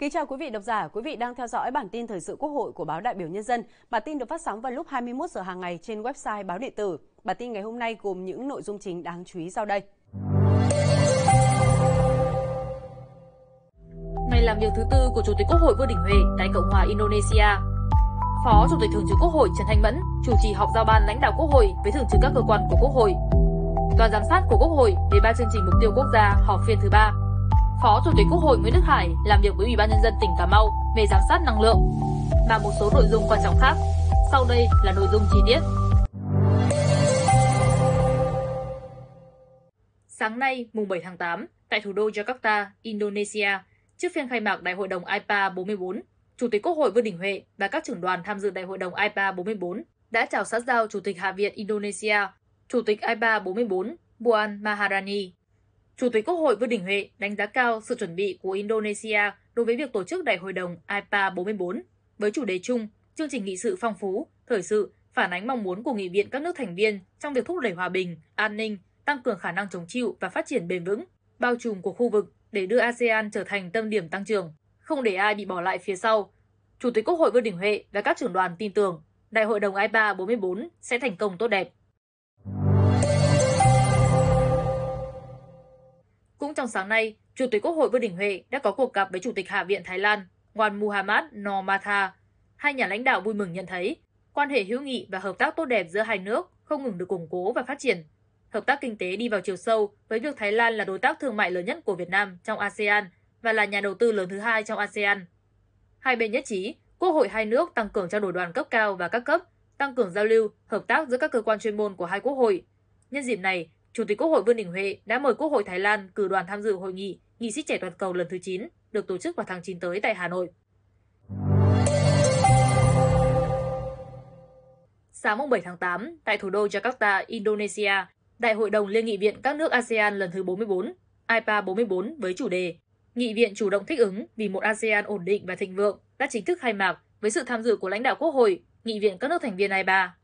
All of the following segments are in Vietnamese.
Kính chào quý vị độc giả, quý vị đang theo dõi bản tin thời sự Quốc hội của báo Đại biểu Nhân dân. Bản tin được phát sóng vào lúc 21 giờ hàng ngày trên website báo điện tử. Bản tin ngày hôm nay gồm những nội dung chính đáng chú ý sau đây. Ngày làm việc thứ tư của Chủ tịch Quốc hội Vương Đình Huệ tại Cộng hòa Indonesia. Phó Chủ tịch Thường trực Quốc hội Trần Thanh Mẫn chủ trì họp giao ban lãnh đạo Quốc hội với thường trực các cơ quan của Quốc hội. Đoàn giám sát của Quốc hội về ba chương trình mục tiêu quốc gia họp phiên thứ ba Phó Chủ tịch Quốc hội Nguyễn Đức Hải làm việc với Ủy ban nhân dân tỉnh Cà Mau về giám sát năng lượng và một số nội dung quan trọng khác. Sau đây là nội dung chi tiết. Sáng nay, mùng 7 tháng 8, tại thủ đô Jakarta, Indonesia, trước phiên khai mạc Đại hội đồng IPA 44, Chủ tịch Quốc hội Vương Đình Huệ và các trưởng đoàn tham dự Đại hội đồng IPA 44 đã chào xã giao Chủ tịch Hạ viện Indonesia, Chủ tịch IPA 44 Buan Maharani Chủ tịch Quốc hội Vương Đình Huệ đánh giá cao sự chuẩn bị của Indonesia đối với việc tổ chức Đại hội đồng IPA 44 với chủ đề chung, chương trình nghị sự phong phú, thời sự, phản ánh mong muốn của nghị viện các nước thành viên trong việc thúc đẩy hòa bình, an ninh, tăng cường khả năng chống chịu và phát triển bền vững, bao trùm của khu vực để đưa ASEAN trở thành tâm điểm tăng trưởng, không để ai bị bỏ lại phía sau. Chủ tịch Quốc hội Vương Đình Huệ và các trưởng đoàn tin tưởng Đại hội đồng IPA 44 sẽ thành công tốt đẹp. Cũng trong sáng nay, Chủ tịch Quốc hội Vương Đình Huệ đã có cuộc gặp với Chủ tịch Hạ viện Thái Lan Wan Muhammad Nomatha. Hai nhà lãnh đạo vui mừng nhận thấy quan hệ hữu nghị và hợp tác tốt đẹp giữa hai nước không ngừng được củng cố và phát triển. Hợp tác kinh tế đi vào chiều sâu với việc Thái Lan là đối tác thương mại lớn nhất của Việt Nam trong ASEAN và là nhà đầu tư lớn thứ hai trong ASEAN. Hai bên nhất trí, Quốc hội hai nước tăng cường trao đổi đoàn cấp cao và các cấp, tăng cường giao lưu, hợp tác giữa các cơ quan chuyên môn của hai quốc hội. Nhân dịp này, Chủ tịch Quốc hội Vương Đình Huệ đã mời Quốc hội Thái Lan cử đoàn tham dự hội nghị Nghị sĩ trẻ toàn cầu lần thứ 9 được tổ chức vào tháng 9 tới tại Hà Nội. Sáng 7 tháng 8, tại thủ đô Jakarta, Indonesia, Đại hội đồng Liên nghị viện các nước ASEAN lần thứ 44, IPA 44 với chủ đề Nghị viện chủ động thích ứng vì một ASEAN ổn định và thịnh vượng đã chính thức khai mạc với sự tham dự của lãnh đạo Quốc hội, Nghị viện các nước thành viên IPA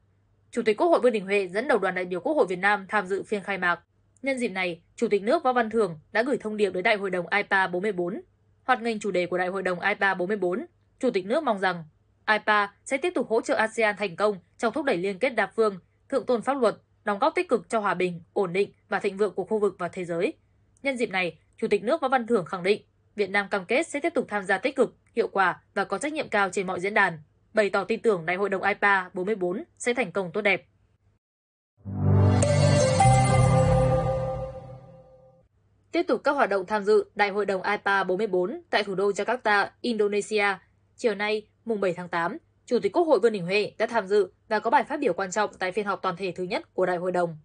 Chủ tịch Quốc hội Vương Đình Huệ dẫn đầu đoàn đại biểu Quốc hội Việt Nam tham dự phiên khai mạc. Nhân dịp này, Chủ tịch nước Võ Văn Thưởng đã gửi thông điệp đến Đại hội đồng IPA 44. Hoạt nghênh chủ đề của Đại hội đồng IPA 44, Chủ tịch nước mong rằng IPA sẽ tiếp tục hỗ trợ ASEAN thành công trong thúc đẩy liên kết đa phương, thượng tôn pháp luật, đóng góp tích cực cho hòa bình, ổn định và thịnh vượng của khu vực và thế giới. Nhân dịp này, Chủ tịch nước Võ Văn Thưởng khẳng định Việt Nam cam kết sẽ tiếp tục tham gia tích cực, hiệu quả và có trách nhiệm cao trên mọi diễn đàn, bày tỏ tin tưởng Đại hội đồng IPA 44 sẽ thành công tốt đẹp. Tiếp tục các hoạt động tham dự Đại hội đồng IPA 44 tại thủ đô Jakarta, Indonesia. Chiều nay, mùng 7 tháng 8, Chủ tịch Quốc hội Vương Đình Huệ đã tham dự và có bài phát biểu quan trọng tại phiên họp toàn thể thứ nhất của Đại hội đồng.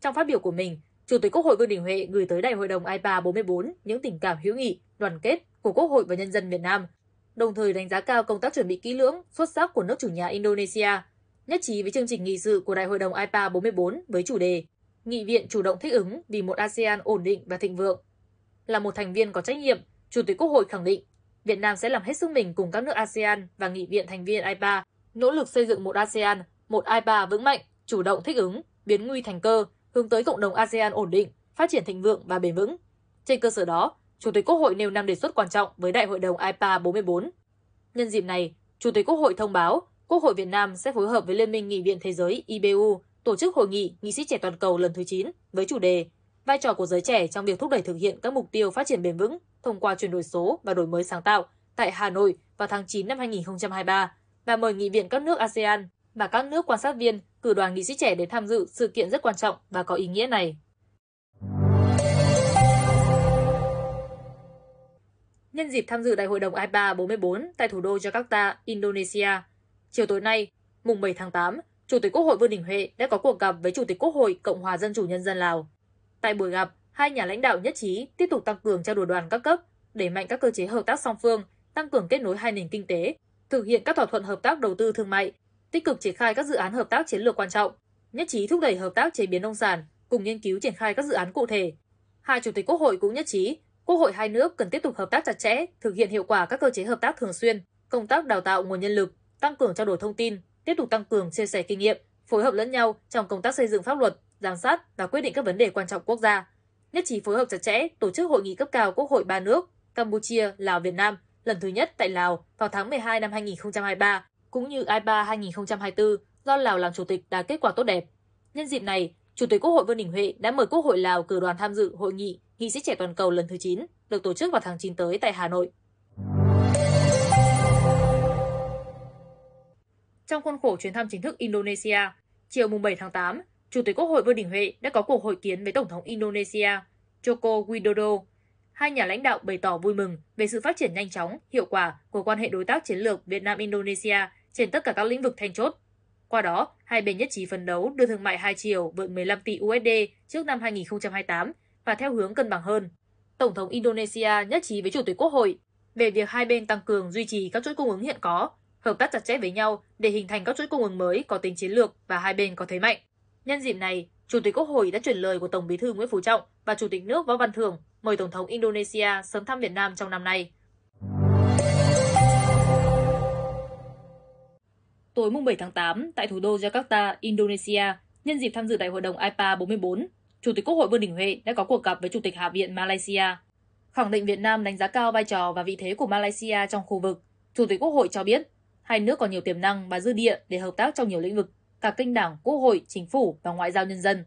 Trong phát biểu của mình, Chủ tịch Quốc hội Vương Đình Huệ gửi tới Đại hội đồng IPA 44 những tình cảm hữu nghị, đoàn kết của Quốc hội và nhân dân Việt Nam đồng thời đánh giá cao công tác chuẩn bị kỹ lưỡng, xuất sắc của nước chủ nhà Indonesia, nhất trí với chương trình nghị sự của Đại hội đồng IPA 44 với chủ đề Nghị viện chủ động thích ứng vì một ASEAN ổn định và thịnh vượng. Là một thành viên có trách nhiệm, Chủ tịch Quốc hội khẳng định Việt Nam sẽ làm hết sức mình cùng các nước ASEAN và nghị viện thành viên IPA, nỗ lực xây dựng một ASEAN, một IPA vững mạnh, chủ động thích ứng, biến nguy thành cơ, hướng tới cộng đồng ASEAN ổn định, phát triển thịnh vượng và bền vững. Trên cơ sở đó, Chủ tịch Quốc hội nêu năm đề xuất quan trọng với Đại hội đồng IPA 44. Nhân dịp này, Chủ tịch Quốc hội thông báo Quốc hội Việt Nam sẽ phối hợp với Liên minh Nghị viện Thế giới IBU tổ chức hội nghị nghị sĩ trẻ toàn cầu lần thứ 9 với chủ đề Vai trò của giới trẻ trong việc thúc đẩy thực hiện các mục tiêu phát triển bền vững thông qua chuyển đổi số và đổi mới sáng tạo tại Hà Nội vào tháng 9 năm 2023 và mời nghị viện các nước ASEAN và các nước quan sát viên cử đoàn nghị sĩ trẻ đến tham dự sự kiện rất quan trọng và có ý nghĩa này. Nhân dịp tham dự Đại hội đồng IPA 44 tại thủ đô Jakarta, Indonesia. Chiều tối nay, mùng 7 tháng 8, Chủ tịch Quốc hội Vương Đình Huệ đã có cuộc gặp với Chủ tịch Quốc hội Cộng hòa Dân chủ Nhân dân Lào. Tại buổi gặp, hai nhà lãnh đạo nhất trí tiếp tục tăng cường trao đổi đoàn các cấp, đẩy mạnh các cơ chế hợp tác song phương, tăng cường kết nối hai nền kinh tế, thực hiện các thỏa thuận hợp tác đầu tư thương mại, tích cực triển khai các dự án hợp tác chiến lược quan trọng, nhất trí thúc đẩy hợp tác chế biến nông sản, cùng nghiên cứu triển khai các dự án cụ thể. Hai chủ tịch Quốc hội cũng nhất trí Quốc hội hai nước cần tiếp tục hợp tác chặt chẽ, thực hiện hiệu quả các cơ chế hợp tác thường xuyên, công tác đào tạo nguồn nhân lực, tăng cường trao đổi thông tin, tiếp tục tăng cường chia sẻ kinh nghiệm, phối hợp lẫn nhau trong công tác xây dựng pháp luật, giám sát và quyết định các vấn đề quan trọng quốc gia. Nhất trí phối hợp chặt chẽ tổ chức hội nghị cấp cao Quốc hội ba nước Campuchia, Lào, Việt Nam lần thứ nhất tại Lào vào tháng 12 năm 2023, cũng như IPA 2024 do Lào làm chủ tịch đạt kết quả tốt đẹp. Nhân dịp này, Chủ tịch Quốc hội Vương Đình Huệ đã mời Quốc hội Lào cử đoàn tham dự hội nghị nghị sĩ trẻ toàn cầu lần thứ 9, được tổ chức vào tháng 9 tới tại Hà Nội. Trong khuôn khổ chuyến thăm chính thức Indonesia, chiều 7 tháng 8, Chủ tịch Quốc hội Vương Đình Huệ đã có cuộc hội kiến với Tổng thống Indonesia Joko Widodo. Hai nhà lãnh đạo bày tỏ vui mừng về sự phát triển nhanh chóng, hiệu quả của quan hệ đối tác chiến lược Việt Nam-Indonesia trên tất cả các lĩnh vực then chốt. Qua đó, hai bên nhất trí phấn đấu đưa thương mại hai chiều vượt 15 tỷ USD trước năm 2028 và theo hướng cân bằng hơn. Tổng thống Indonesia nhất trí với Chủ tịch Quốc hội về việc hai bên tăng cường duy trì các chuỗi cung ứng hiện có, hợp tác chặt chẽ với nhau để hình thành các chuỗi cung ứng mới có tính chiến lược và hai bên có thế mạnh. Nhân dịp này, Chủ tịch Quốc hội đã chuyển lời của Tổng Bí thư Nguyễn Phú Trọng và Chủ tịch nước Võ Văn Thưởng mời Tổng thống Indonesia sớm thăm Việt Nam trong năm nay. Tối mùng 7 tháng 8, tại thủ đô Jakarta, Indonesia, nhân dịp tham dự Đại hội đồng IPA 44, Chủ tịch Quốc hội Vương Đình Huệ đã có cuộc gặp với Chủ tịch Hạ viện Malaysia. Khẳng định Việt Nam đánh giá cao vai trò và vị thế của Malaysia trong khu vực, Chủ tịch Quốc hội cho biết, hai nước có nhiều tiềm năng và dư địa để hợp tác trong nhiều lĩnh vực, cả kênh đảng, quốc hội, chính phủ và ngoại giao nhân dân.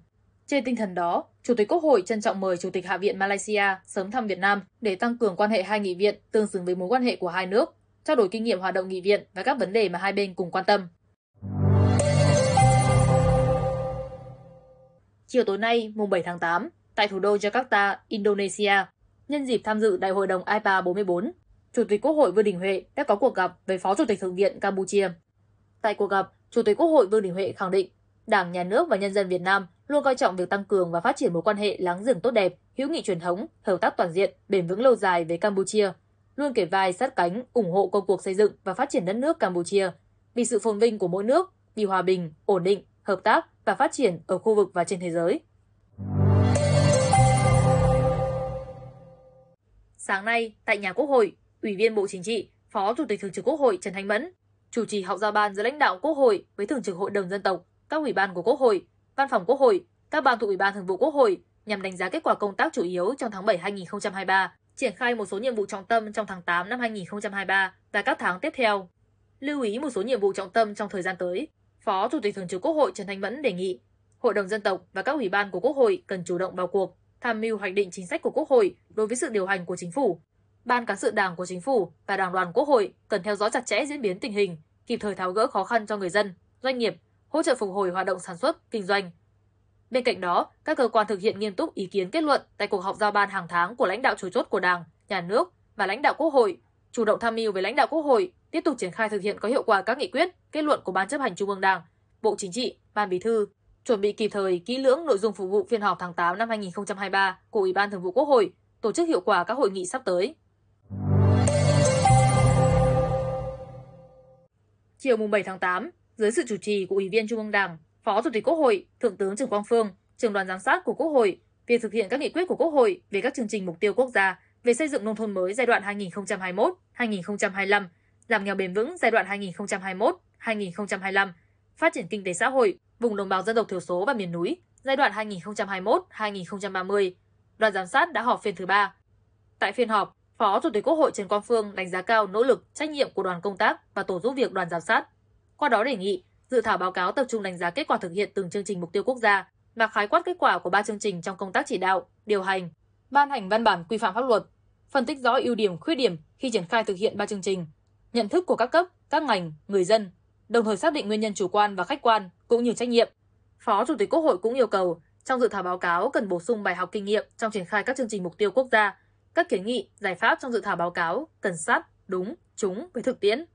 Trên tinh thần đó, Chủ tịch Quốc hội trân trọng mời Chủ tịch Hạ viện Malaysia sớm thăm Việt Nam để tăng cường quan hệ hai nghị viện tương xứng với mối quan hệ của hai nước, trao đổi kinh nghiệm hoạt động nghị viện và các vấn đề mà hai bên cùng quan tâm. Chiều tối nay, mùng 7 tháng 8, tại thủ đô Jakarta, Indonesia, nhân dịp tham dự Đại hội đồng IPA 44, Chủ tịch Quốc hội Vương Đình Huệ đã có cuộc gặp với Phó Chủ tịch Thượng viện Campuchia. Tại cuộc gặp, Chủ tịch Quốc hội Vương Đình Huệ khẳng định Đảng, Nhà nước và nhân dân Việt Nam luôn coi trọng việc tăng cường và phát triển mối quan hệ láng giềng tốt đẹp, hữu nghị truyền thống, hợp tác toàn diện, bền vững lâu dài với Campuchia, luôn kể vai sát cánh ủng hộ công cuộc xây dựng và phát triển đất nước Campuchia vì sự phồn vinh của mỗi nước, vì hòa bình, ổn định, hợp tác và phát triển ở khu vực và trên thế giới. Sáng nay, tại nhà Quốc hội, Ủy viên Bộ Chính trị, Phó Chủ tịch Thường trực Quốc hội Trần Thanh Mẫn chủ trì họp giao ban giữa lãnh đạo Quốc hội với Thường trực Hội đồng Dân tộc, các ủy ban của Quốc hội, Văn phòng Quốc hội, các ban thuộc Ủy ban Thường vụ Quốc hội nhằm đánh giá kết quả công tác chủ yếu trong tháng 7 2023, triển khai một số nhiệm vụ trọng tâm trong tháng 8 năm 2023 và các tháng tiếp theo. Lưu ý một số nhiệm vụ trọng tâm trong thời gian tới. Phó Chủ tịch Thường trực Quốc hội Trần Thanh Mẫn đề nghị Hội đồng Dân tộc và các ủy ban của Quốc hội cần chủ động vào cuộc, tham mưu hoạch định chính sách của Quốc hội đối với sự điều hành của chính phủ, Ban cán sự Đảng của Chính phủ và Đảng đoàn Quốc hội cần theo dõi chặt chẽ diễn biến tình hình, kịp thời tháo gỡ khó khăn cho người dân, doanh nghiệp, hỗ trợ phục hồi hoạt động sản xuất, kinh doanh. Bên cạnh đó, các cơ quan thực hiện nghiêm túc ý kiến kết luận tại cuộc họp giao ban hàng tháng của lãnh đạo chủ chốt của Đảng, Nhà nước và lãnh đạo Quốc hội, chủ động tham mưu với lãnh đạo Quốc hội tiếp tục triển khai thực hiện có hiệu quả các nghị quyết, kết luận của Ban chấp hành Trung ương Đảng, Bộ Chính trị, Ban Bí thư, chuẩn bị kịp thời kỹ lưỡng nội dung phục vụ phiên họp tháng 8 năm 2023 của Ủy ban Thường vụ Quốc hội, tổ chức hiệu quả các hội nghị sắp tới. Chiều mùng 7 tháng 8, dưới sự chủ trì của Ủy viên Trung ương Đảng, Phó Chủ tịch Quốc hội, Thượng tướng Trần Quang Phương, trưởng đoàn giám sát của Quốc hội, việc thực hiện các nghị quyết của Quốc hội về các chương trình mục tiêu quốc gia về xây dựng nông thôn mới giai đoạn 2021-2025, giảm nghèo bền vững giai đoạn 2021-2025, phát triển kinh tế xã hội vùng đồng bào dân tộc thiểu số và miền núi giai đoạn 2021-2030. Đoàn giám sát đã họp phiên thứ ba. Tại phiên họp, Phó Chủ tịch Quốc hội Trần Quang Phương đánh giá cao nỗ lực, trách nhiệm của đoàn công tác và tổ giúp việc đoàn giám sát. Qua đó đề nghị dự thảo báo cáo tập trung đánh giá kết quả thực hiện từng chương trình mục tiêu quốc gia và khái quát kết quả của ba chương trình trong công tác chỉ đạo, điều hành, ban hành văn bản quy phạm pháp luật, phân tích rõ ưu điểm, khuyết điểm khi triển khai thực hiện ba chương trình, nhận thức của các cấp, các ngành, người dân, đồng thời xác định nguyên nhân chủ quan và khách quan cũng như trách nhiệm. Phó Chủ tịch Quốc hội cũng yêu cầu trong dự thảo báo cáo cần bổ sung bài học kinh nghiệm trong triển khai các chương trình mục tiêu quốc gia các kiến nghị, giải pháp trong dự thảo báo cáo cần sát, đúng, trúng với thực tiễn.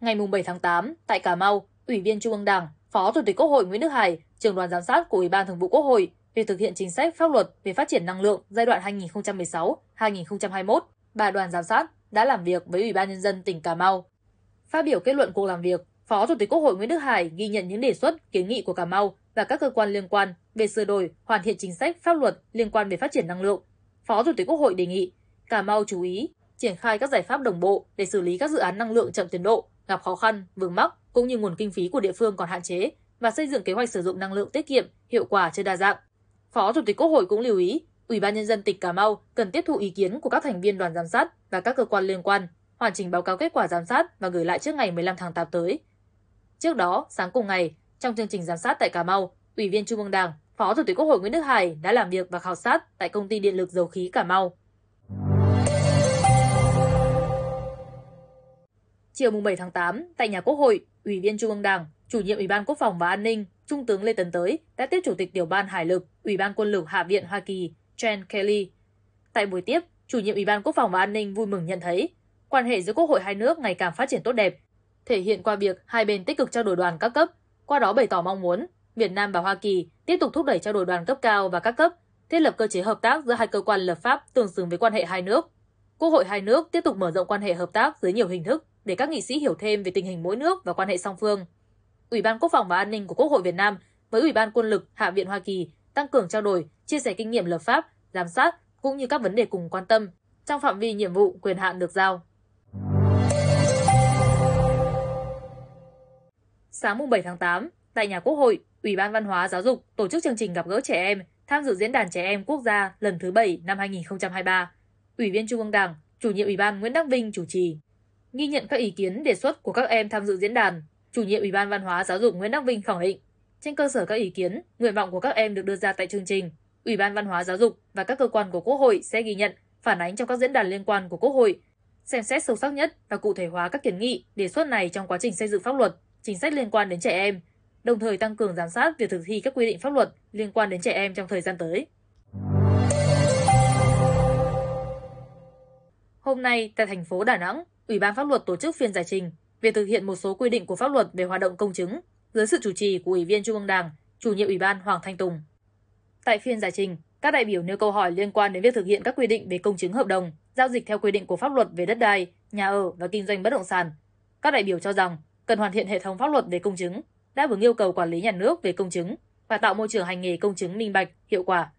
Ngày 7 tháng 8, tại Cà Mau, Ủy viên Trung ương Đảng, Phó Chủ tịch Quốc hội Nguyễn Đức Hải, trưởng đoàn giám sát của Ủy ban Thường vụ Quốc hội về thực hiện chính sách pháp luật về phát triển năng lượng giai đoạn 2016-2021, bà đoàn giám sát đã làm việc với Ủy ban Nhân dân tỉnh Cà Mau. Phát biểu kết luận cuộc làm việc, Phó Chủ tịch Quốc hội Nguyễn Đức Hải ghi nhận những đề xuất, kiến nghị của Cà Mau và các cơ quan liên quan về sửa đổi, hoàn thiện chính sách pháp luật liên quan về phát triển năng lượng. Phó Chủ tịch Quốc hội đề nghị Cà Mau chú ý triển khai các giải pháp đồng bộ để xử lý các dự án năng lượng chậm tiến độ, gặp khó khăn, vướng mắc cũng như nguồn kinh phí của địa phương còn hạn chế và xây dựng kế hoạch sử dụng năng lượng tiết kiệm, hiệu quả trên đa dạng. Phó Chủ tịch Quốc hội cũng lưu ý, Ủy ban nhân dân tỉnh Cà Mau cần tiếp thu ý kiến của các thành viên đoàn giám sát và các cơ quan liên quan, hoàn chỉnh báo cáo kết quả giám sát và gửi lại trước ngày 15 tháng 8 tới. Trước đó, sáng cùng ngày, trong chương trình giám sát tại Cà Mau, Ủy viên Trung ương Đảng, Phó Chủ tịch Quốc hội Nguyễn Đức Hải đã làm việc và khảo sát tại công ty điện lực dầu khí Cà Mau. Chiều 7 tháng 8, tại nhà Quốc hội, Ủy viên Trung ương Đảng, Chủ nhiệm Ủy ban Quốc phòng và An ninh, Trung tướng Lê Tấn Tới đã tiếp Chủ tịch Tiểu ban Hải lực, Ủy ban Quân lực Hạ viện Hoa Kỳ, Jen Kelly. Tại buổi tiếp, Chủ nhiệm Ủy ban Quốc phòng và An ninh vui mừng nhận thấy, quan hệ giữa Quốc hội hai nước ngày càng phát triển tốt đẹp, thể hiện qua việc hai bên tích cực trao đổi đoàn các cấp, qua đó bày tỏ mong muốn Việt Nam và Hoa Kỳ tiếp tục thúc đẩy trao đổi đoàn cấp cao và các cấp, thiết lập cơ chế hợp tác giữa hai cơ quan lập pháp tương xứng với quan hệ hai nước. Quốc hội hai nước tiếp tục mở rộng quan hệ hợp tác dưới nhiều hình thức để các nghị sĩ hiểu thêm về tình hình mỗi nước và quan hệ song phương. Ủy ban Quốc phòng và An ninh của Quốc hội Việt Nam với Ủy ban Quân lực Hạ viện Hoa Kỳ tăng cường trao đổi, chia sẻ kinh nghiệm lập pháp, giám sát cũng như các vấn đề cùng quan tâm trong phạm vi nhiệm vụ quyền hạn được giao. Sáng 7 tháng 8, tại nhà Quốc hội, Ủy ban Văn hóa Giáo dục tổ chức chương trình gặp gỡ trẻ em tham dự diễn đàn trẻ em quốc gia lần thứ 7 năm 2023. Ủy viên Trung ương Đảng, chủ nhiệm Ủy ban Nguyễn Đắc Vinh chủ trì. Ghi nhận các ý kiến đề xuất của các em tham dự diễn đàn, chủ nhiệm Ủy ban Văn hóa Giáo dục Nguyễn Đắc Vinh khẳng định, trên cơ sở các ý kiến, nguyện vọng của các em được đưa ra tại chương trình, Ủy ban Văn hóa Giáo dục và các cơ quan của Quốc hội sẽ ghi nhận, phản ánh trong các diễn đàn liên quan của Quốc hội, xem xét sâu sắc nhất và cụ thể hóa các kiến nghị, đề xuất này trong quá trình xây dựng pháp luật, chính sách liên quan đến trẻ em, đồng thời tăng cường giám sát việc thực thi các quy định pháp luật liên quan đến trẻ em trong thời gian tới. Hôm nay, tại thành phố Đà Nẵng, Ủy ban pháp luật tổ chức phiên giải trình việc thực hiện một số quy định của pháp luật về hoạt động công chứng dưới sự chủ trì của Ủy viên Trung ương Đảng, chủ nhiệm Ủy ban Hoàng Thanh Tùng. Tại phiên giải trình, các đại biểu nêu câu hỏi liên quan đến việc thực hiện các quy định về công chứng hợp đồng, giao dịch theo quy định của pháp luật về đất đai, nhà ở và kinh doanh bất động sản. Các đại biểu cho rằng cần hoàn thiện hệ thống pháp luật về công chứng, đáp ứng yêu cầu quản lý nhà nước về công chứng và tạo môi trường hành nghề công chứng minh bạch, hiệu quả.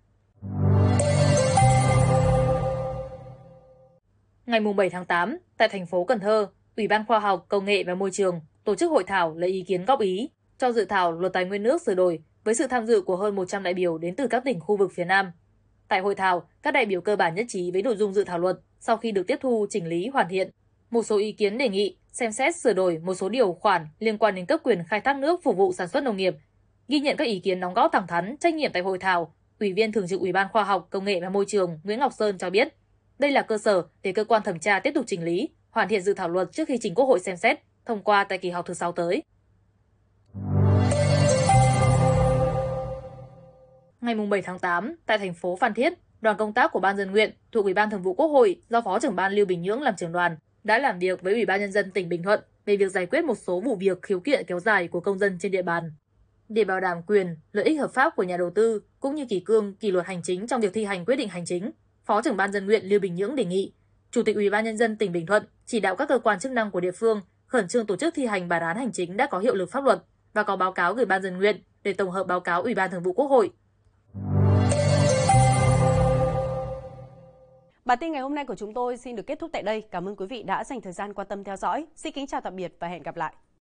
Ngày 7 tháng 8, tại thành phố Cần Thơ, Ủy ban Khoa học, Công nghệ và Môi trường tổ chức hội thảo lấy ý kiến góp ý cho dự thảo luật tài nguyên nước sửa đổi với sự tham dự của hơn 100 đại biểu đến từ các tỉnh khu vực phía Nam. Tại hội thảo, các đại biểu cơ bản nhất trí với nội dung dự thảo luật sau khi được tiếp thu, chỉnh lý, hoàn thiện. Một số ý kiến đề nghị xem xét sửa đổi một số điều khoản liên quan đến cấp quyền khai thác nước phục vụ sản xuất nông nghiệp. Ghi nhận các ý kiến đóng góp thẳng thắn, trách nhiệm tại hội thảo, Ủy viên Thường trực Ủy ban Khoa học, Công nghệ và Môi trường Nguyễn Ngọc Sơn cho biết, đây là cơ sở để cơ quan thẩm tra tiếp tục chỉnh lý, hoàn thiện dự thảo luật trước khi trình Quốc hội xem xét, thông qua tại kỳ họp thứ 6 tới. Ngày 7 tháng 8, tại thành phố Phan Thiết, đoàn công tác của Ban dân nguyện thuộc Ủy ban Thường vụ Quốc hội do Phó trưởng ban Lưu Bình Nhưỡng làm trưởng đoàn đã làm việc với Ủy ban Nhân dân tỉnh Bình Thuận về việc giải quyết một số vụ việc khiếu kiện kéo dài của công dân trên địa bàn. Để bảo đảm quyền, lợi ích hợp pháp của nhà đầu tư, cũng như kỷ cương, kỷ luật hành chính trong việc thi hành quyết định hành chính, Phó trưởng ban dân nguyện Lưu Bình Nhưỡng đề nghị Chủ tịch Ủy ban Nhân dân tỉnh Bình Thuận chỉ đạo các cơ quan chức năng của địa phương khẩn trương tổ chức thi hành bản án hành chính đã có hiệu lực pháp luật và có báo cáo gửi ban dân nguyện để tổng hợp báo cáo Ủy ban Thường vụ Quốc hội Bản tin ngày hôm nay của chúng tôi xin được kết thúc tại đây. Cảm ơn quý vị đã dành thời gian quan tâm theo dõi. Xin kính chào tạm biệt và hẹn gặp lại.